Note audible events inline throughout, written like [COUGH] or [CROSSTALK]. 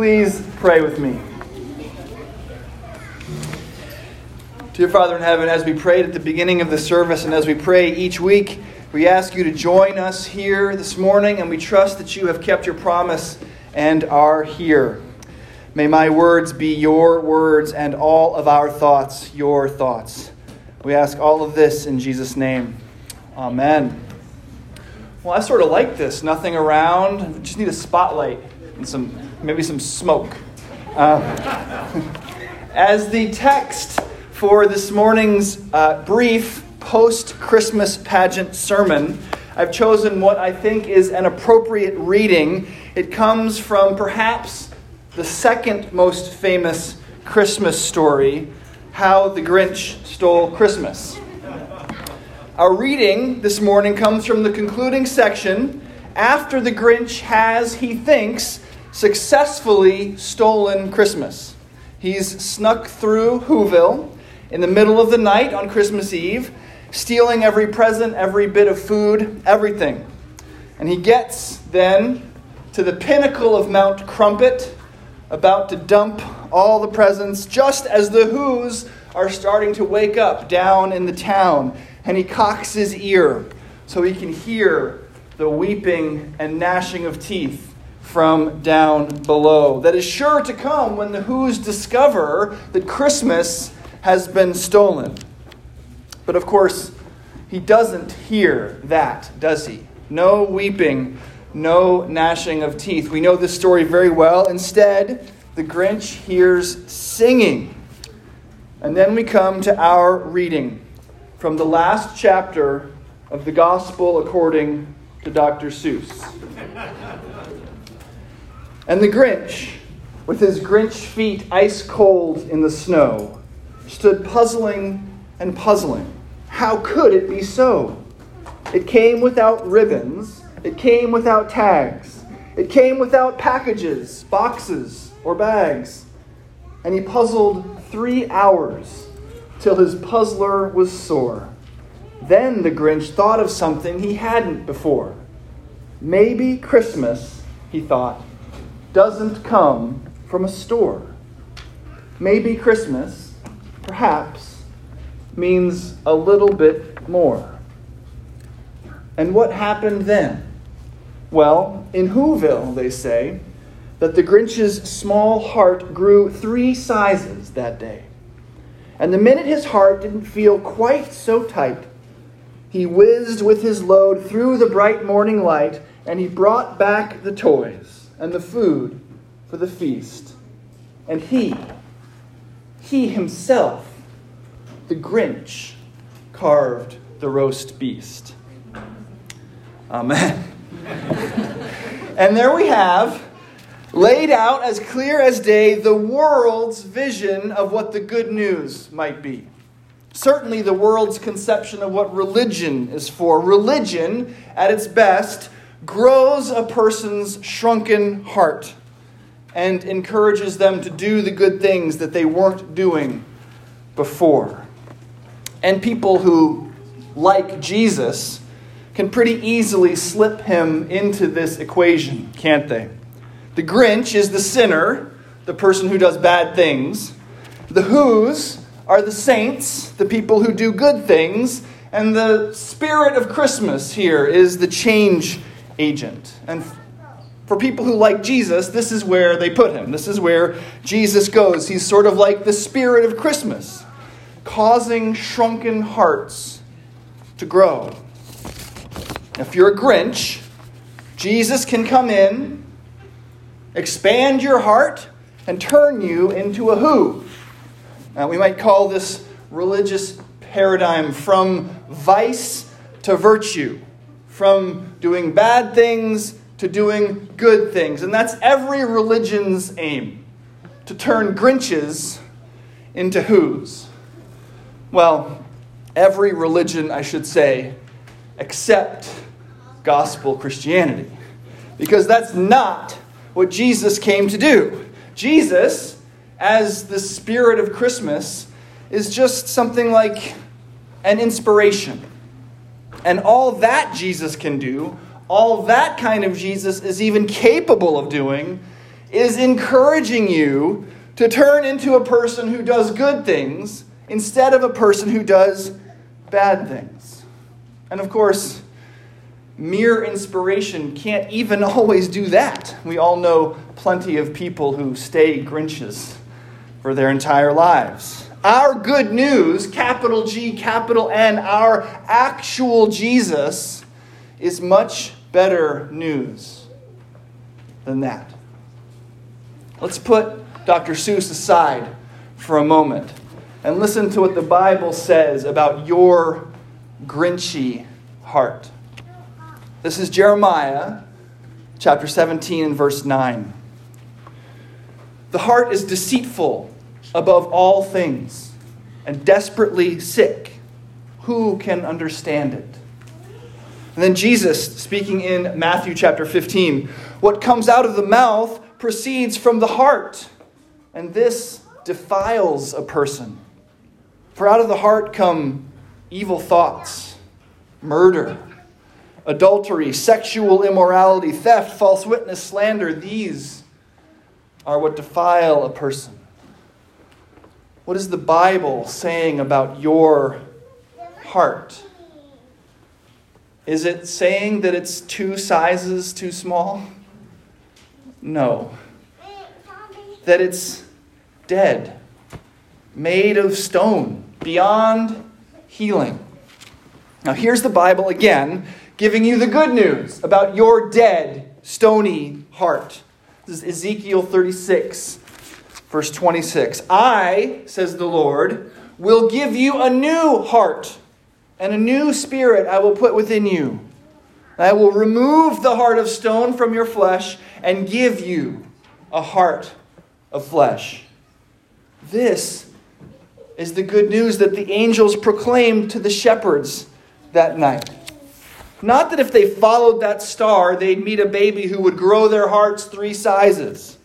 Please pray with me. Dear Father in heaven, as we prayed at the beginning of the service and as we pray each week, we ask you to join us here this morning, and we trust that you have kept your promise and are here. May my words be your words and all of our thoughts your thoughts. We ask all of this in Jesus' name. Amen. Well, I sort of like this. Nothing around. Just need a spotlight and some, maybe some smoke. Uh, [LAUGHS] as the text for this morning's uh, brief post Christmas pageant sermon, I've chosen what I think is an appropriate reading. It comes from perhaps the second most famous Christmas story How the Grinch Stole Christmas. Our reading this morning comes from the concluding section after the Grinch has, he thinks, successfully stolen Christmas. He's snuck through Whoville in the middle of the night on Christmas Eve, stealing every present, every bit of food, everything. And he gets then to the pinnacle of Mount Crumpit, about to dump all the presents, just as the Who's are starting to wake up down in the town. And he cocks his ear so he can hear the weeping and gnashing of teeth from down below. That is sure to come when the Who's discover that Christmas has been stolen. But of course, he doesn't hear that, does he? No weeping, no gnashing of teeth. We know this story very well. Instead, the Grinch hears singing. And then we come to our reading from the last chapter of the Gospel according to Dr. Seuss. And the Grinch, with his Grinch feet ice cold in the snow, stood puzzling and puzzling. How could it be so? It came without ribbons, it came without tags, it came without packages, boxes, or bags. And he puzzled three hours till his puzzler was sore. Then the Grinch thought of something he hadn't before. Maybe Christmas, he thought, doesn't come from a store. Maybe Christmas perhaps, means a little bit more. And what happened then? Well, in Whoville, they say, that the Grinch's small heart grew three sizes that day. And the minute his heart didn't feel quite so tight, he whizzed with his load through the bright morning light and he brought back the toys and the food for the feast. And he, he himself, the Grinch, carved the roast beast. Amen. [LAUGHS] and there we have, laid out as clear as day, the world's vision of what the good news might be. Certainly, the world's conception of what religion is for. Religion, at its best, grows a person's shrunken heart and encourages them to do the good things that they weren't doing before. And people who like Jesus can pretty easily slip him into this equation, can't they? The Grinch is the sinner, the person who does bad things. The Who's are the saints, the people who do good things. And the spirit of Christmas here is the change agent. And for people who like Jesus, this is where they put him. This is where Jesus goes. He's sort of like the spirit of Christmas, causing shrunken hearts to grow. If you're a Grinch, Jesus can come in, expand your heart, and turn you into a who. Now, we might call this religious paradigm from vice to virtue, from doing bad things to doing good things. And that's every religion's aim to turn Grinches into who's. Well, every religion, I should say, except gospel Christianity. Because that's not what Jesus came to do. Jesus, as the spirit of Christmas, is just something like an inspiration. And all that Jesus can do all that kind of Jesus is even capable of doing is encouraging you to turn into a person who does good things instead of a person who does bad things. And of course, mere inspiration can't even [LAUGHS] always do that. We all know plenty of people who stay Grinches for their entire lives. Our good news, capital G, capital N, our actual Jesus, is much better news than that. Let's put Dr. Seuss aside for a moment and listen to what the Bible says about your Grinchy heart. This is Jeremiah chapter 17 and verse 9. The heart is deceitful above all things and desperately sick. Who can understand it? And then Jesus, speaking in Matthew chapter 15, what comes out of the mouth proceeds from the heart, and this defiles a person. For out of the heart come evil thoughts, murder adultery, sexual immorality, theft, false witness, slander, these are what defile a person. What is the Bible saying about your heart? Is it saying that it's two sizes too small? No. That it's dead, made of stone, beyond healing. Now, here's the Bible again giving you the good news about your dead, stony heart. This is Ezekiel 36, verse 26. I, says the Lord, will give you a new heart, and a new spirit I will put within you. I will remove the heart of stone from your flesh and give you a heart of flesh. This is the good news that the angels proclaimed to the shepherds that night. Not that if they followed that star, they'd meet a baby who would grow their hearts three sizes.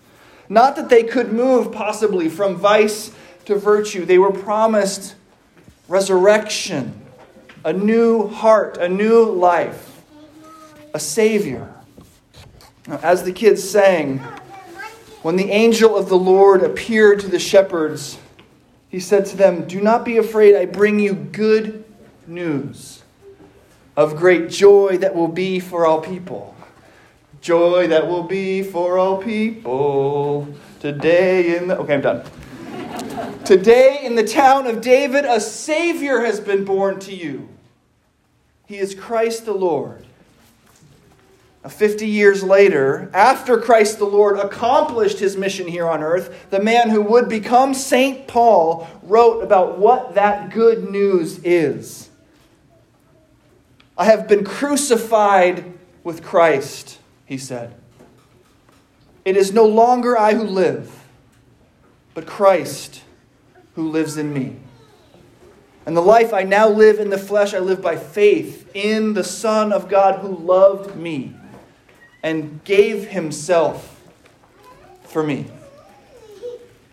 Not that they could move possibly from vice to virtue. They were promised resurrection, a new heart, a new life, a Savior. Now, as the kids sang, when the angel of the Lord appeared to the shepherds, he said to them, Do not be afraid, I bring you good news of great joy that will be for all people. Joy that will be for all people. Today in the. Okay, I'm done. Today in the town of David, a Savior has been born to you. He is Christ the Lord. Now, 50 years later, after Christ the Lord accomplished his mission here on earth, the man who would become St. Paul wrote about what that good news is. I have been crucified with Christ, he said. It is no longer I who live, but Christ who lives in me. And the life I now live in the flesh, I live by faith in the Son of God who loved me and gave himself for me.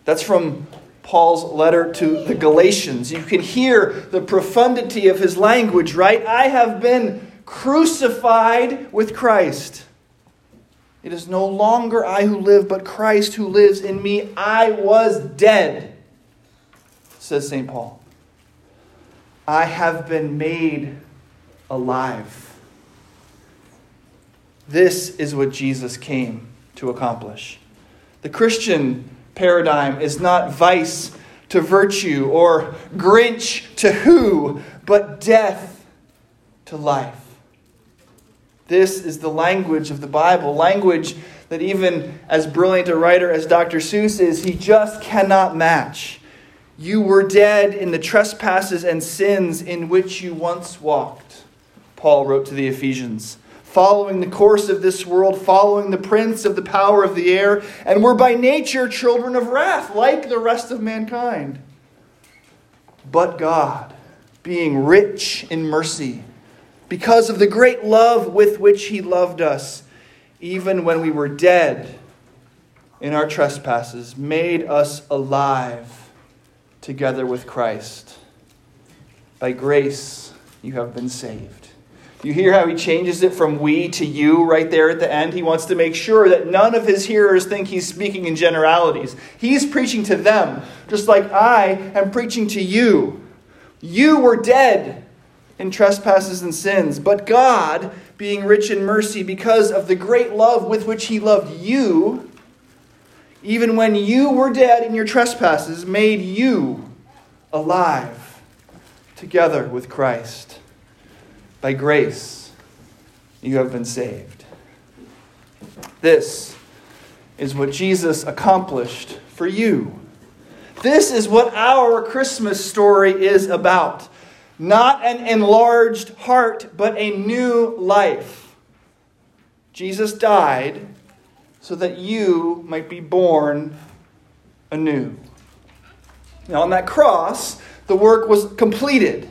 That's from Paul's letter to the Galatians. You can hear the profundity of his language, right? I have been crucified with Christ. It is no longer I who live, but Christ who lives in me. I was dead, says St. Paul. I have been made alive. This is what Jesus came to accomplish. The Christian paradigm is not vice to virtue or Grinch to who, but death to life. This is the language of the Bible, language that even as brilliant a writer as Dr. Seuss is, he just cannot match. You were dead in the trespasses and sins in which you once walked, Paul wrote to the Ephesians following the course of this world, following the prince of the power of the air, and were by nature children of wrath, like the rest of mankind. But God, being rich in mercy, because of the great love with which He loved us, even when we were dead in our trespasses, made us alive together with Christ. By grace, you have been saved. You hear how he changes it from we to you right there at the end? He wants to make sure that none of his hearers think he's speaking in generalities. He's preaching to them, just like I am preaching to you. You were dead in trespasses and sins, but God, being rich in mercy because of the great love with which he loved you, even when you were dead in your trespasses, made you alive together with Christ. By grace, you have been saved. This is what Jesus accomplished for you. This is what our Christmas story is about. Not an enlarged heart, but a new life. Jesus died so that you might be born anew. Now, on that cross, the work was completed.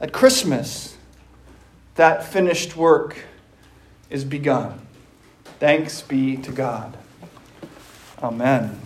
At Christmas, that finished work is begun. Thanks be to God. Amen.